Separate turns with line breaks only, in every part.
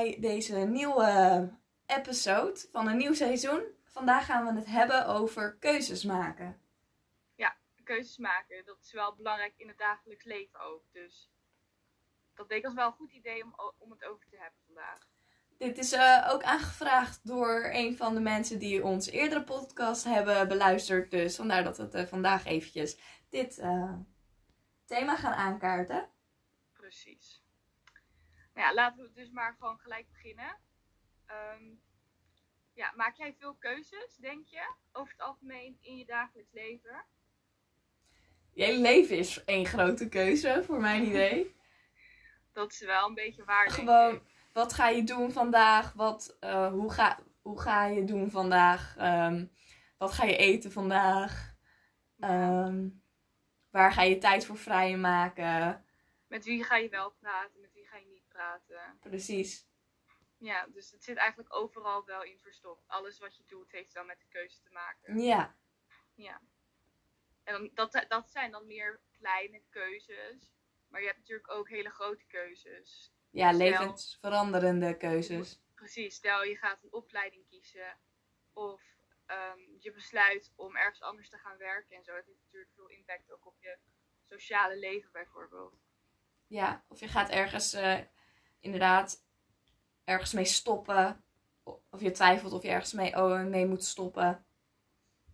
bij deze nieuwe episode van een nieuw seizoen. Vandaag gaan we het hebben over keuzes maken.
Ja, keuzes maken. Dat is wel belangrijk in het dagelijks leven ook. Dus dat leek ons wel een goed idee om, om het over te hebben vandaag.
Dit is uh, ook aangevraagd door een van de mensen die ons eerdere podcast hebben beluisterd. Dus vandaar dat we het uh, vandaag eventjes dit uh, thema gaan aankaarten.
Precies. Nou ja, laten we dus maar gewoon gelijk beginnen. Um, ja, maak jij veel keuzes, denk je, over het algemeen in je dagelijks leven?
Je hele leven is één grote keuze, voor mijn idee.
Dat is wel een beetje waar.
Gewoon, wat ga je doen vandaag? Wat, uh, hoe, ga, hoe ga je doen vandaag? Um, wat ga je eten vandaag? Um, waar ga je tijd voor vrijmaken?
Met wie ga je wel praten? Met wie ga je niet praten?
Precies.
Ja, dus het zit eigenlijk overal wel in verstopt. Alles wat je doet heeft wel met de keuze te maken.
Ja.
Ja. En dan, dat, dat zijn dan meer kleine keuzes. Maar je hebt natuurlijk ook hele grote keuzes.
Ja, levensveranderende keuzes.
Precies. Stel je gaat een opleiding kiezen. Of um, je besluit om ergens anders te gaan werken en zo. Het heeft natuurlijk veel impact ook op je sociale leven bijvoorbeeld.
Ja, of je gaat ergens uh, inderdaad ergens mee stoppen. Of je twijfelt of je ergens mee, oh, mee moet stoppen.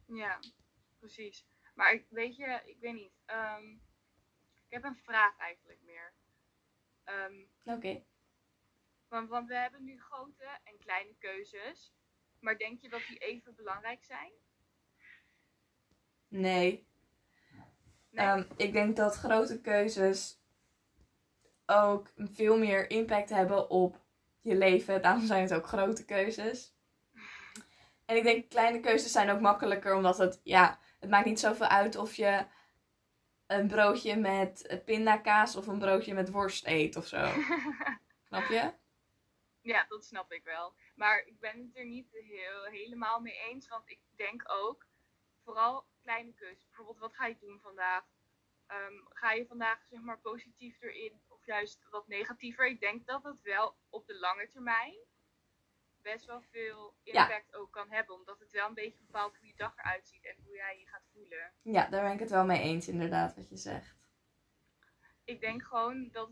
Ja, precies. Maar ik, weet je, ik weet niet. Um, ik heb een vraag eigenlijk meer. Um,
Oké. Okay.
Want, want we hebben nu grote en kleine keuzes. Maar denk je dat die even belangrijk zijn?
Nee. nee. Um, ik denk dat grote keuzes ook veel meer impact hebben op je leven. Daarom zijn het ook grote keuzes. En ik denk kleine keuzes zijn ook makkelijker, omdat het, ja, het maakt niet zoveel uit of je een broodje met pindakaas of een broodje met worst eet of zo. snap je?
Ja, dat snap ik wel. Maar ik ben het er niet heel, helemaal mee eens, want ik denk ook, vooral kleine keuzes. Bijvoorbeeld, wat ga je doen vandaag? Um, ga je vandaag zeg maar positief erin of juist wat negatiever? Ik denk dat het wel op de lange termijn best wel veel impact ja. ook kan hebben. Omdat het wel een beetje bepaalt hoe je dag eruit ziet en hoe jij je gaat voelen.
Ja, daar ben ik het wel mee eens inderdaad wat je zegt.
Ik denk gewoon dat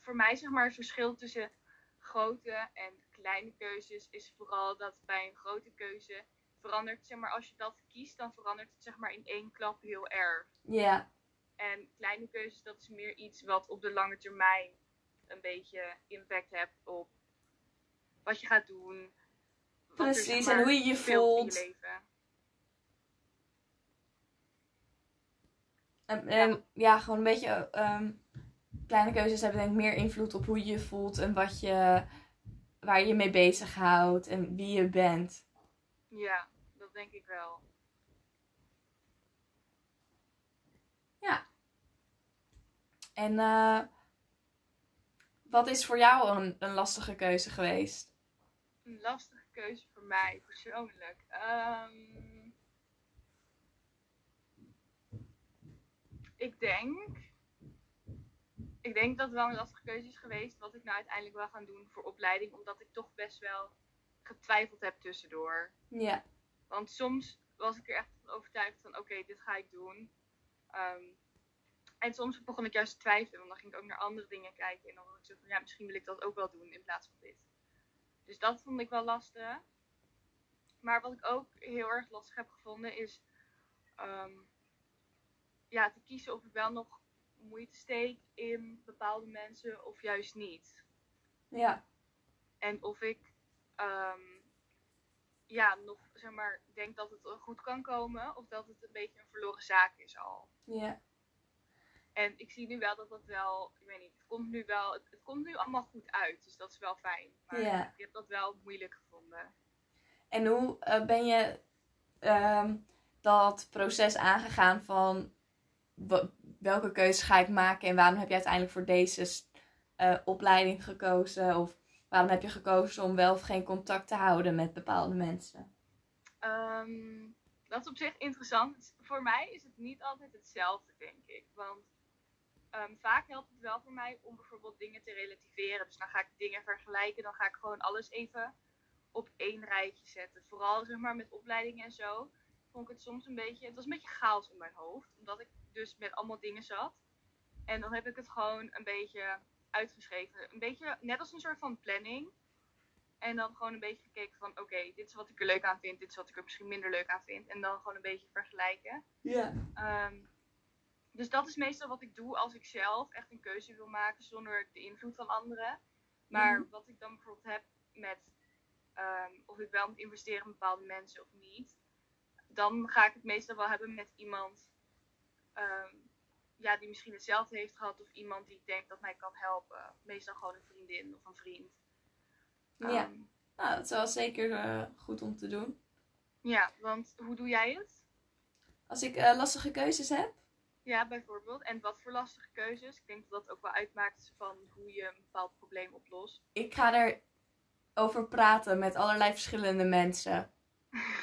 voor mij zeg maar het verschil tussen grote en kleine keuzes is vooral dat bij een grote keuze verandert, zeg maar, als je dat kiest, dan verandert het zeg maar in één klap heel erg.
Ja.
En kleine keuzes, dat is meer iets wat op de lange termijn een beetje impact hebt op wat je gaat doen.
Precies, er, zeg maar, en hoe je je voelt.
In je leven.
En, en ja. ja. gewoon een beetje. Um, kleine keuzes hebben denk ik meer invloed op hoe je je voelt en wat je, waar je je mee bezighoudt en wie je bent.
Ja, dat denk ik wel.
Ja. En uh, wat is voor jou een, een lastige keuze geweest?
Een lastige keuze voor mij persoonlijk. Um, ik denk. Ik denk dat het wel een lastige keuze is geweest. Wat ik nou uiteindelijk wil gaan doen voor opleiding. Omdat ik toch best wel getwijfeld heb tussendoor.
Ja.
Want soms was ik er echt van overtuigd van oké, okay, dit ga ik doen. Um, en soms begon ik juist te twijfelen, want dan ging ik ook naar andere dingen kijken. En dan was ik zo van ja, misschien wil ik dat ook wel doen in plaats van dit. Dus dat vond ik wel lastig. Maar wat ik ook heel erg lastig heb gevonden is um, ja, te kiezen of ik wel nog moeite steek in bepaalde mensen of juist niet.
Ja.
En of ik um, ja, nog zeg maar denk dat het goed kan komen of dat het een beetje een verloren zaak is al.
Ja.
En ik zie nu wel dat dat wel, ik weet niet, het komt nu wel, het, het komt nu allemaal goed uit. Dus dat is wel fijn. Maar
Ja.
ik heb dat wel moeilijk gevonden.
En hoe uh, ben je ehm, dat proces aangegaan van welke keuzes ga ik maken en waarom heb je uiteindelijk voor deze uh, opleiding gekozen? Of waarom heb je gekozen om wel of geen contact te houden met bepaalde mensen?
Ehm, dat is op zich interessant. Voor mij is het niet altijd hetzelfde, denk ik. Want ehm, vaak helpt het wel voor mij om bijvoorbeeld dingen te relativeren. Dus dan ga ik dingen vergelijken, dan ga ik gewoon alles even op één rijtje zetten. Vooral zeg maar met opleidingen en zo vond ik het soms een beetje, het was een beetje chaos in mijn hoofd. Omdat ik dus met allemaal dingen zat. En dan heb ik het gewoon een beetje uitgeschreven. Een beetje net als een soort van planning. En dan gewoon een beetje gekeken van oké, dit is wat ik er leuk aan vind, dit is wat ik er misschien minder leuk aan vind. En dan gewoon een beetje vergelijken.
Ja.
Ehm, dus dat is meestal wat ik doe als ik zelf echt een keuze wil maken zonder de invloed van anderen. Maar
Mhm.
wat ik dan bijvoorbeeld heb met ehm, of ik wel moet investeren in bepaalde mensen of niet, dan ga ik het meestal wel hebben met iemand ehm, ja, die misschien hetzelfde heeft gehad of iemand die ik denk dat mij kan helpen. Meestal gewoon een vriendin of een vriend.
Ja.
Ehm,
Nou, dat is wel zeker eh, goed om te doen.
ja, want hoe doe jij het?
Als ik eh, lastige keuzes heb,
Ja, bijvoorbeeld. En wat voor lastige keuzes? Ik denk dat dat ook wel uitmaakt van hoe je een bepaald probleem oplost.
ik ga er over praten met allerlei verschillende mensen.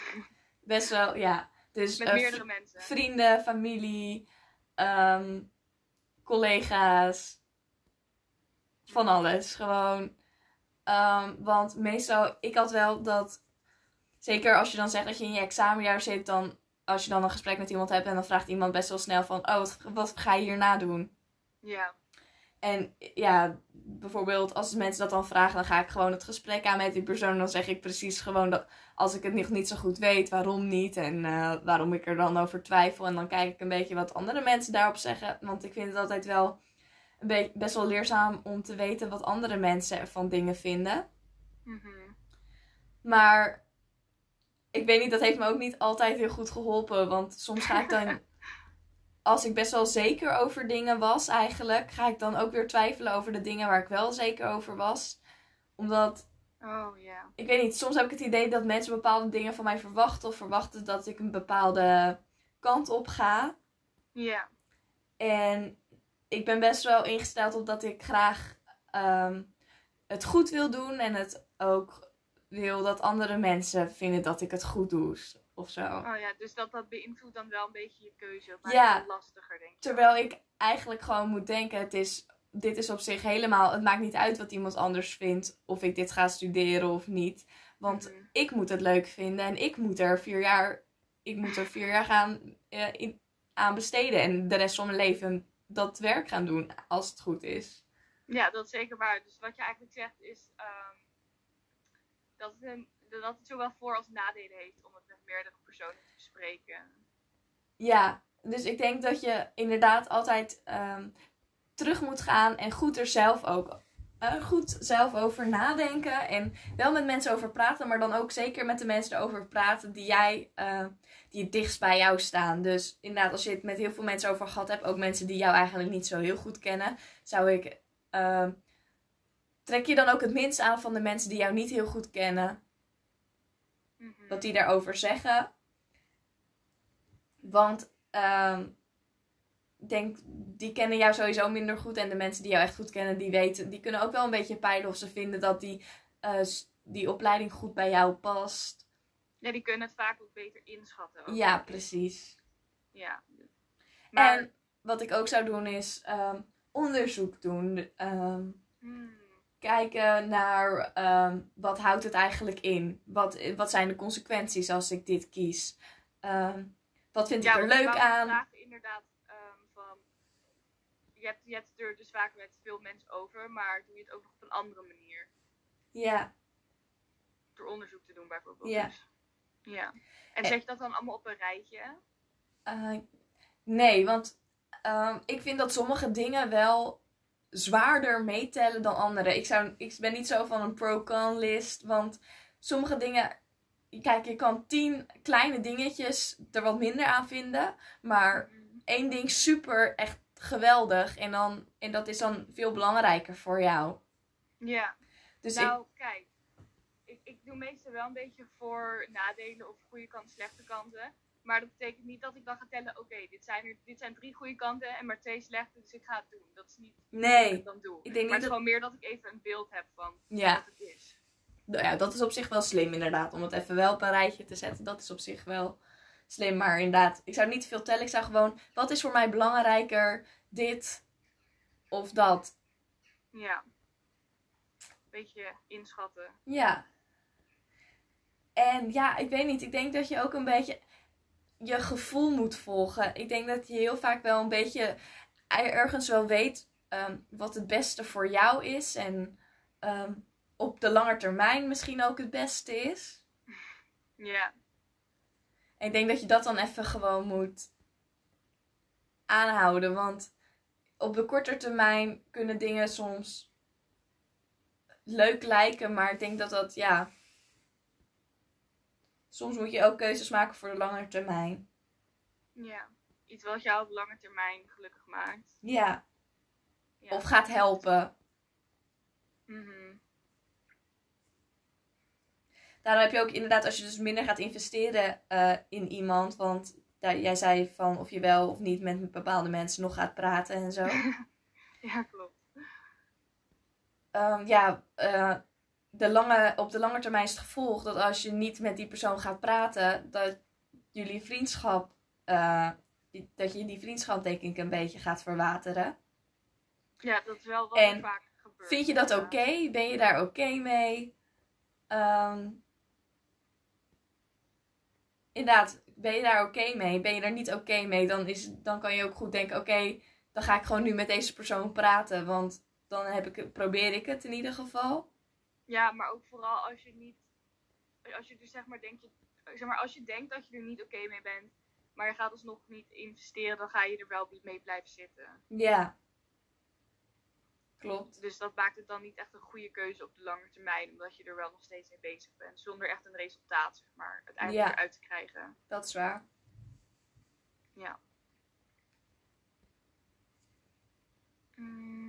Best wel, ja. Dus
Met
eh,
meerdere mensen.
vrienden, familie, ehm, collega's, van alles. Gewoon. Ehm, want meestal, ik had wel dat, zeker als je dan zegt dat je in je examenjaar zit, dan als je dan een gesprek met iemand hebt en dan vraagt iemand best wel snel van, oh, wat, wat ga je hierna doen?
Ja,
En ja, bijvoorbeeld als mensen dat dan vragen, dan ga ik gewoon het gesprek aan met die persoon. Dan zeg ik precies gewoon dat als ik het nog niet zo goed weet, waarom niet en eh, waarom ik er dan over twijfel. En dan kijk ik een beetje wat andere mensen daarop zeggen. Want ik vind het altijd wel een beetje, best wel leerzaam om te weten wat andere mensen van dingen vinden.
Mhm.
Maar ik weet niet, dat heeft me ook niet altijd heel goed geholpen. Want soms ga ik dan, als ik best wel zeker over dingen was eigenlijk, ga ik dan ook weer twijfelen over de dingen waar ik wel zeker over was. Omdat,
Oh ja.
ik weet niet, soms heb ik het idee dat mensen bepaalde dingen van mij verwachten. Of verwachten dat ik een bepaalde kant op ga.
Ja.
En ik ben best wel ingesteld op dat ik graag ehm, het goed wil doen. En het ook wil dat andere mensen vinden dat ik het goed doe. Of zo.
Oh ja, dus dat, dat beïnvloedt dan wel een beetje je keuze. Maakt
Ja.
lastiger, denk ik.
Terwijl ik eigenlijk gewoon moet denken, het is, dit is op zich helemaal, het maakt niet uit wat iemand anders vindt. Of ik dit ga studeren of niet. Want
Mhm.
ik moet het leuk vinden en ik moet er vier jaar, ik moet er vier jaar gaan, eh, in, aan besteden. En de rest van mijn leven dat werk gaan doen, als het goed is.
Ja, dat is zeker waar. Dus wat je eigenlijk zegt is ehm, dat, het dat het zowel voor- als nadelen heeft om het met meerdere personen te bespreken.
Ja, dus ik denk dat je inderdaad altijd ehm, terug moet gaan en goed er zelf ook eh, goed zelf over nadenken. En wel met mensen over praten, maar dan ook zeker met de mensen erover praten die jij, eh, die het dichtst bij jou staan. Dus inderdaad, als je het met heel veel mensen over gehad hebt, ook mensen die jou eigenlijk niet zo heel goed kennen, zou ik. ehm, trek je dan ook het minst aan van de mensen die jou niet heel goed kennen
Mhm.
wat die daarover zeggen. Want ehm, ik denk, die kennen jou sowieso minder goed. En de mensen die jou echt goed kennen, die weten, die kunnen ook wel een beetje peilen of ze vinden dat die, eh, die opleiding goed bij jou past.
Ja, die kunnen het vaak ook beter inschatten. ook,
Ja, precies.
Ja. Maar,
En wat ik ook zou doen is ehm, onderzoek doen. Ehm,
hmm,
kijken naar ehm, wat houdt het eigenlijk in? Wat, wat zijn de consequenties als ik dit kies? Ehm, wat vind
ja,
ik er leuk aan?
vragen inderdaad ehm, van... Je hebt, je hebt het er dus vaak met veel mensen over, maar doe je het ook nog op een andere manier?
Ja,
Door onderzoek te doen bijvoorbeeld.
Ja.
Dus. ja. En
Eh.
zet je dat dan allemaal op een rijtje?
eh, nee, want ik vind dat sommige dingen wel zwaarder meetellen dan andere. Ik, zou, ik ben niet zo van een pro-con list, want sommige dingen... Kijk, je kan tien kleine dingetjes er wat minder aan vinden, maar één ding super echt geweldig en, dan, en dat is dan veel belangrijker voor jou.
Ja.
Dus ik,
nou, kijk. Ik, ik doe meestal wel een beetje voor nadelen of goede kanten, slechte kanten. Maar dat betekent niet dat ik dan ga tellen, oké, dit, zijn er, dit zijn drie goede kanten en maar twee slechte, dus ik ga het doen. Dat is niet wat
nee,
ik dan doe.
ik denk
maar
niet
het is
dat...
gewoon meer dat ik even een beeld heb van
Ja,
wat het is.
ja, dat is op zich wel slim inderdaad. Om het even wel op een rijtje te zetten, dat is op zich wel slim. Maar inderdaad, ik zou niet te veel tellen. Ik zou gewoon, wat is voor mij belangrijker? Dit Of dat.
Ja. Beetje inschatten.
Ja. En ja, ik weet niet. Ik denk dat je ook een beetje je gevoel moet volgen. Ik denk dat je heel vaak wel een beetje ergens wel weet ehm, wat het beste voor jou is. En ehm, op de lange termijn misschien ook het beste is.
Ja.
En ik denk dat je dat dan even gewoon moet aanhouden. Want op de korte termijn kunnen dingen soms leuk lijken. Maar ik denk dat dat, ja. Soms moet je ook keuzes maken voor de lange termijn.
Ja. Iets wat jou op lange termijn gelukkig maakt.
Ja.
Ja.
Of gaat helpen.
Mhm.
Daarom heb je ook inderdaad, als je dus minder gaat investeren eh, in iemand. Want jij zei van of je wel of niet met bepaalde mensen nog gaat praten en zo.
Ja, klopt.
Ehm, ja, eh, de lange, op de lange termijn is het gevolg dat als je niet met die persoon gaat praten, dat jullie vriendschap, eh, die- dat je die vriendschap denk ik een beetje gaat verwateren.
Ja, dat is wel wat
En
vaak gebeurt.
Vind je dat
ja.
oké? Ben je daar oké mee? Ehm, inderdaad, ben je daar oké mee? Ben je daar niet oké mee? Dan, is, dan kan je ook goed denken, oké, dan ga ik gewoon nu met deze persoon praten. Want dan heb ik, probeer ik het in ieder geval.
Ja, maar ook vooral als je niet. Als je dus zeg maar denkt. Zeg maar, als je denkt dat je er niet oké mee bent. Maar je gaat alsnog niet investeren. Dan ga je er wel mee blijven zitten.
Ja. Klopt.
Dus dat maakt het dan niet echt een goede keuze op de lange termijn. Omdat je er wel nog steeds mee bezig bent. Zonder echt een resultaat, zeg maar. Uiteindelijk
Ja.
eruit te krijgen.
Dat is waar.
Ja. Mm,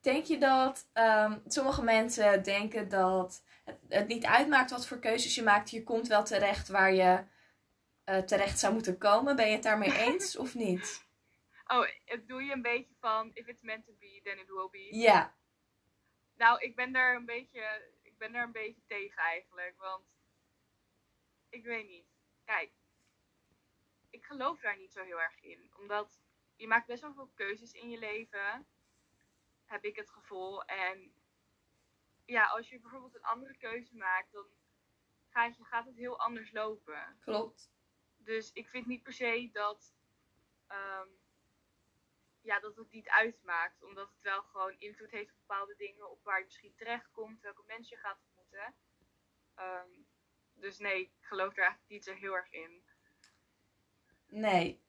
Denk je dat ehm, sommige mensen denken dat het, het niet uitmaakt wat voor keuzes je maakt, je komt wel terecht waar je eh, terecht zou moeten komen? Ben je het daarmee eens of niet?
Oh, het doe je een beetje van. If it's meant to be, then it will be.
Ja,
Nou, ik ben daar een beetje, ik ben daar een beetje tegen eigenlijk, want ik weet niet. Kijk, ik geloof daar niet zo heel erg in, omdat je maakt best wel veel keuzes in je leven, heb ik het gevoel. En ja, als je bijvoorbeeld een andere keuze maakt, dan gaat, je, gaat het heel anders lopen.
klopt.
Dus ik vind niet per se dat, ehm, ja, dat het niet uitmaakt. Omdat het wel gewoon invloed heeft op bepaalde dingen. Op waar je misschien terecht komt. Welke mensen je gaat ontmoeten. Ehm, dus nee, ik geloof daar eigenlijk niet zo heel erg in.
Nee.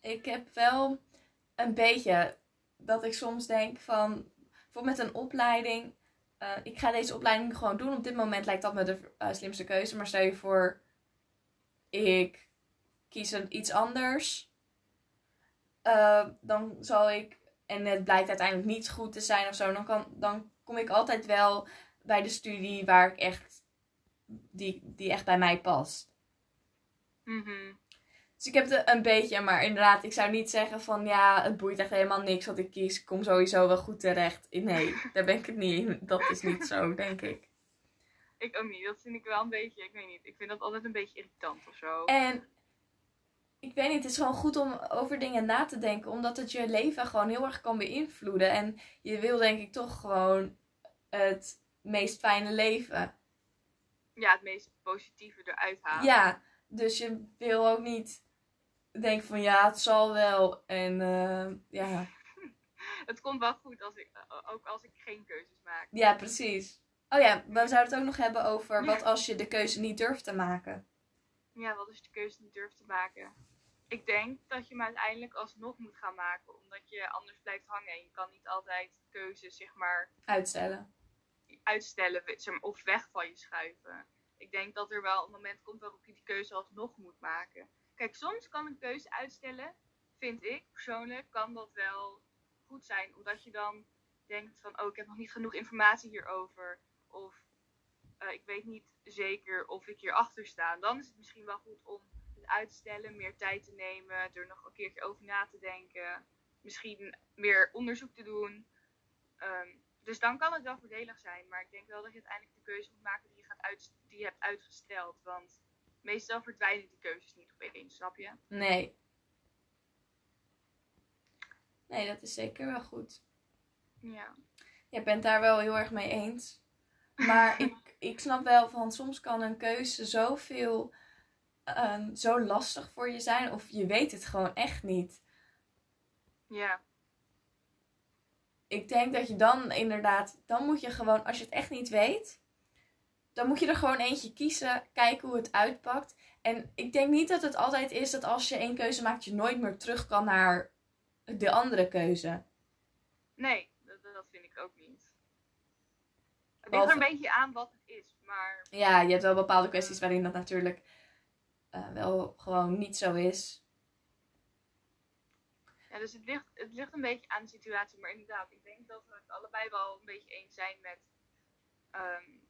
Ik heb wel een beetje dat ik soms denk van, bijvoorbeeld met een opleiding, eh, ik ga deze opleiding gewoon doen. Op dit moment lijkt dat me de eh, slimste keuze, maar stel je voor, ik kies iets anders, eh, dan zal ik, en het blijkt uiteindelijk niet goed te zijn of zo, dan, kan, dan kom ik altijd wel bij de studie waar ik echt, die, die echt bij mij past.
Mhm.
Dus ik heb het een beetje, maar inderdaad, ik zou niet zeggen van ja, het boeit echt helemaal niks wat ik kies. Ik kom sowieso wel goed terecht. Nee, daar ben ik het niet in. Dat is niet zo, denk ik.
Ik ook niet. Dat vind ik wel een beetje, ik weet niet. Ik vind dat altijd een beetje irritant of zo.
En ik weet niet, het is gewoon goed om over dingen na te denken, omdat het je leven gewoon heel erg kan beïnvloeden. En je wil denk ik toch gewoon het meest fijne leven.
Ja, het meest positieve eruit halen.
Ja, dus je wil ook niet denken van ja, het zal wel. En eh, ja.
Het komt wel goed als ik, ook als ik geen keuzes maak.
Ja, precies. Oh ja, we zouden het ook nog hebben over wat als je de keuze niet durft te maken.
Ja, wat als je de keuze niet durft te maken? Ik denk dat je hem uiteindelijk alsnog moet gaan maken, omdat je anders blijft hangen. En je kan niet altijd keuzes, zeg maar,
Uitstellen.
uitstellen of weg van je schuiven. Ik denk dat er wel een moment komt waarop je die keuze alsnog moet maken. Kijk, soms kan een keuze uitstellen, vind ik persoonlijk, kan dat wel goed zijn. Omdat je dan denkt van, oh, ik heb nog niet genoeg informatie hierover. Of eh, ik weet niet zeker of ik hierachter sta. Dan is het misschien wel goed om het uit te stellen, meer tijd te nemen, er nog een keertje over na te denken. Misschien meer onderzoek te doen. Ehm, dus dan kan het wel voordelig zijn. Maar ik denk wel dat je uiteindelijk de keuze moet maken die je, gaat uit, die je hebt uitgesteld. Want meestal verdwijnen die keuzes niet opeens, snap je?
Nee. Nee, dat is zeker wel goed.
Ja.
Je bent daar wel heel erg mee eens. Maar ik, ik snap wel van soms kan een keuze zoveel, ehm, zo lastig voor je zijn. Of je weet het gewoon echt niet.
Ja.
Ik denk dat je dan inderdaad, dan moet je gewoon, als je het echt niet weet, dan moet je er gewoon eentje kiezen, kijken hoe het uitpakt. En ik denk niet dat het altijd is dat als je één keuze maakt, je nooit meer terug kan naar de andere keuze.
Nee, dat, dat vind ik ook niet. Het ligt er een beetje aan wat het is, maar
Ja, je hebt wel bepaalde kwesties waarin dat natuurlijk eh, wel gewoon niet zo is.
ja, dus het ligt, het ligt een beetje aan de situatie. Maar inderdaad, ik denk dat we het allebei wel een beetje eens zijn met. ehm,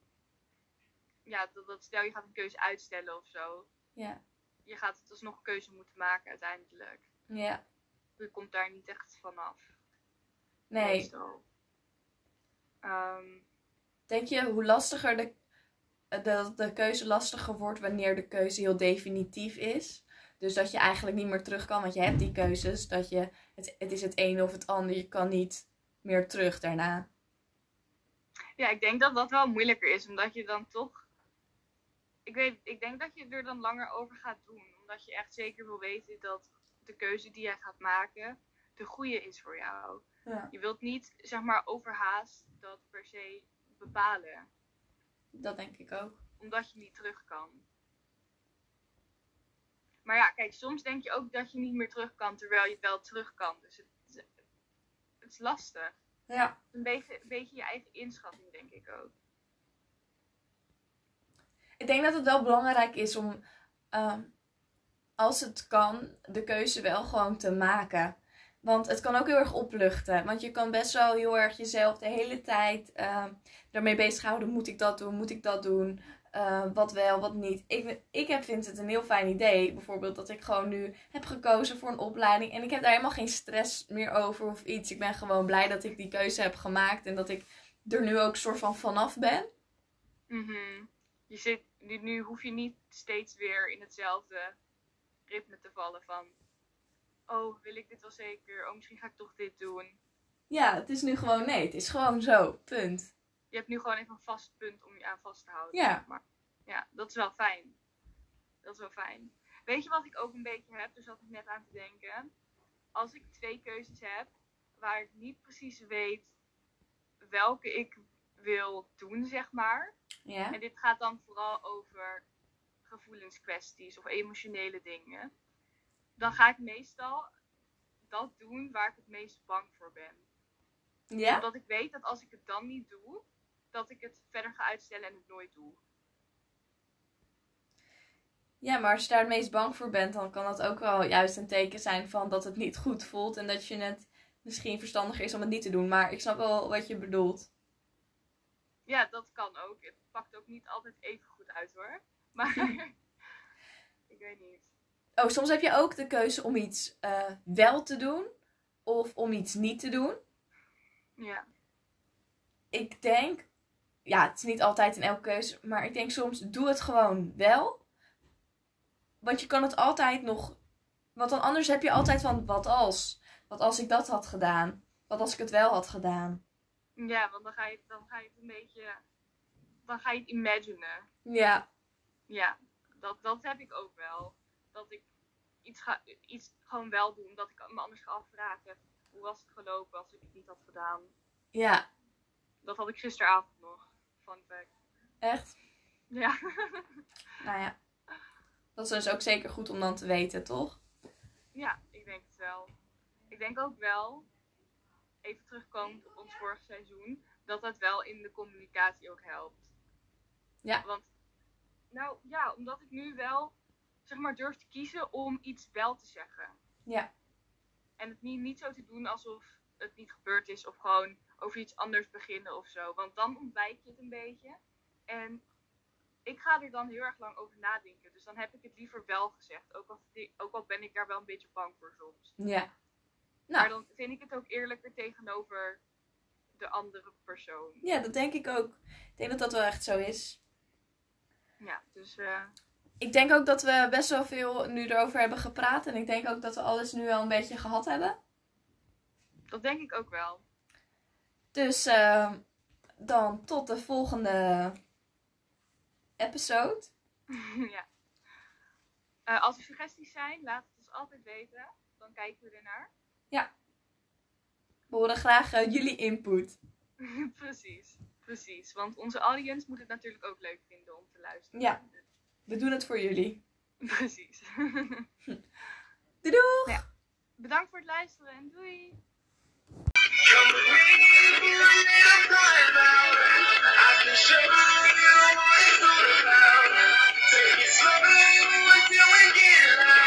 ja, dat, dat stel je gaat een keuze uitstellen of zo.
Ja.
Je gaat het alsnog een keuze moeten maken uiteindelijk.
Ja.
Je komt daar niet echt vanaf.
Nee.
Ehm,
Denk je hoe lastiger de, de, de keuze lastiger wordt wanneer de keuze heel definitief is? Dus dat je eigenlijk niet meer terug kan, want je hebt die keuzes. Dat je, het, het is het ene of het ander, je kan niet meer terug daarna.
ja, ik denk dat dat wel moeilijker is, omdat je dan toch. Ik, weet, ik denk dat je er dan langer over gaat doen, omdat je echt zeker wil weten dat de keuze die jij gaat maken de goede is voor jou.
Ja.
Je wilt niet, zeg maar, overhaast dat per se bepalen,
Dat denk ik ook.
omdat je niet terug kan. Maar ja, kijk, soms denk je ook dat je niet meer terug kan, terwijl je wel terug kan. Dus het, het is lastig.
Ja.
Een beetje, een beetje je eigen inschatting, denk ik ook.
Ik denk dat het wel belangrijk is om, ehm, als het kan, de keuze wel gewoon te maken. Want het kan ook heel erg opluchten. Want je kan best wel heel erg jezelf de hele tijd ehm daarmee bezighouden. Moet ik dat doen? Moet ik dat doen? Eh, wat wel, wat niet. Ik, ik heb, vind het een heel fijn idee. Bijvoorbeeld dat ik gewoon nu heb gekozen voor een opleiding. En ik heb daar helemaal geen stress meer over of iets. Ik ben gewoon blij dat ik die keuze heb gemaakt. En dat ik er nu ook soort van vanaf ben.
Mhm. Je zit, nu, nu hoef je niet steeds weer in hetzelfde ritme te vallen van... Oh, wil ik dit wel zeker? Oh, misschien ga ik toch dit doen.
Ja, het is nu gewoon nee. Het is gewoon zo. Punt.
Je hebt nu gewoon even een vast punt om je aan vast te houden.
Ja.
Maar ja, dat is wel fijn. Dat is wel fijn. Weet je wat ik ook een beetje heb? Daar zat ik net aan te denken. Als ik twee keuzes heb waar ik niet precies weet welke ik wil doen, zeg maar.
Ja.
En dit gaat dan vooral over gevoelenskwesties of emotionele dingen. Dan ga ik meestal dat doen waar ik het meest bang voor ben.
Ja?
Omdat ik weet dat als ik het dan niet doe, dat ik het verder ga uitstellen en het nooit doe.
Ja, maar als je daar het meest bang voor bent, dan kan dat ook wel juist een teken zijn van dat het niet goed voelt. En dat je het misschien verstandiger is om het niet te doen. Maar ik snap wel wat je bedoelt.
Ja, dat kan ook. Het pakt ook niet altijd even goed uit hoor. Maar ik weet niet.
Oh, soms heb je ook de keuze om iets eh, wel te doen of om iets niet te doen.
Ja,
Ik denk, ja, het is niet altijd in elke keuze, maar ik denk soms doe het gewoon wel. Want je kan het altijd nog. Want dan anders heb je altijd van wat als? Wat als ik dat had gedaan? Wat als ik het wel had gedaan?
Ja want dan ga, je, dan ga je het een beetje. Dan ga je het imaginen.
Ja,
Ja, dat, dat heb ik ook wel. Dat ik iets, ga, iets gewoon wel doe, omdat ik me anders ga afvragen. Hoe was het gelopen als ik het niet had gedaan?
ja,
Dat had ik gisteravond nog. Fun fact.
echt.
Ja.
Nou ja, dat is dus ook zeker goed om dan te weten, toch?
ja, ik denk het wel. Ik denk ook wel, even terugkomend op ons vorig seizoen, dat dat wel in de communicatie ook helpt.
Ja.
Want, nou ja, omdat ik nu wel, zeg maar, durf te kiezen om iets wel te zeggen.
Ja.
En het niet, niet zo te doen alsof het niet gebeurd is of gewoon over iets anders beginnen of zo. Want dan ontwijk je het een beetje. En ik ga er dan heel erg lang over nadenken. Dus dan heb ik het liever wel gezegd. Ook al, ook al ben ik daar wel een beetje bang voor soms.
Ja.
Maar
Nou,
dan vind ik het ook eerlijker tegenover de andere persoon.
ja, dat denk ik ook. Ik denk dat dat wel echt zo is.
Ja, dus eh,
Ik denk ook dat we best wel veel nu erover hebben gepraat. En ik denk ook dat we alles nu wel een beetje gehad hebben.
Dat denk ik ook wel.
Dus uh, dan tot de volgende episode.
ja. Uh, als er suggesties zijn, laat het ons altijd weten. Dan kijken we ernaar.
Ja. We horen graag jullie input.
precies, precies. Want onze audience moet het natuurlijk ook leuk vinden om te luisteren.
Ja, we doen het voor jullie.
Precies.
doei doeg!
Ja. Bedankt voor het luisteren en doei! Take.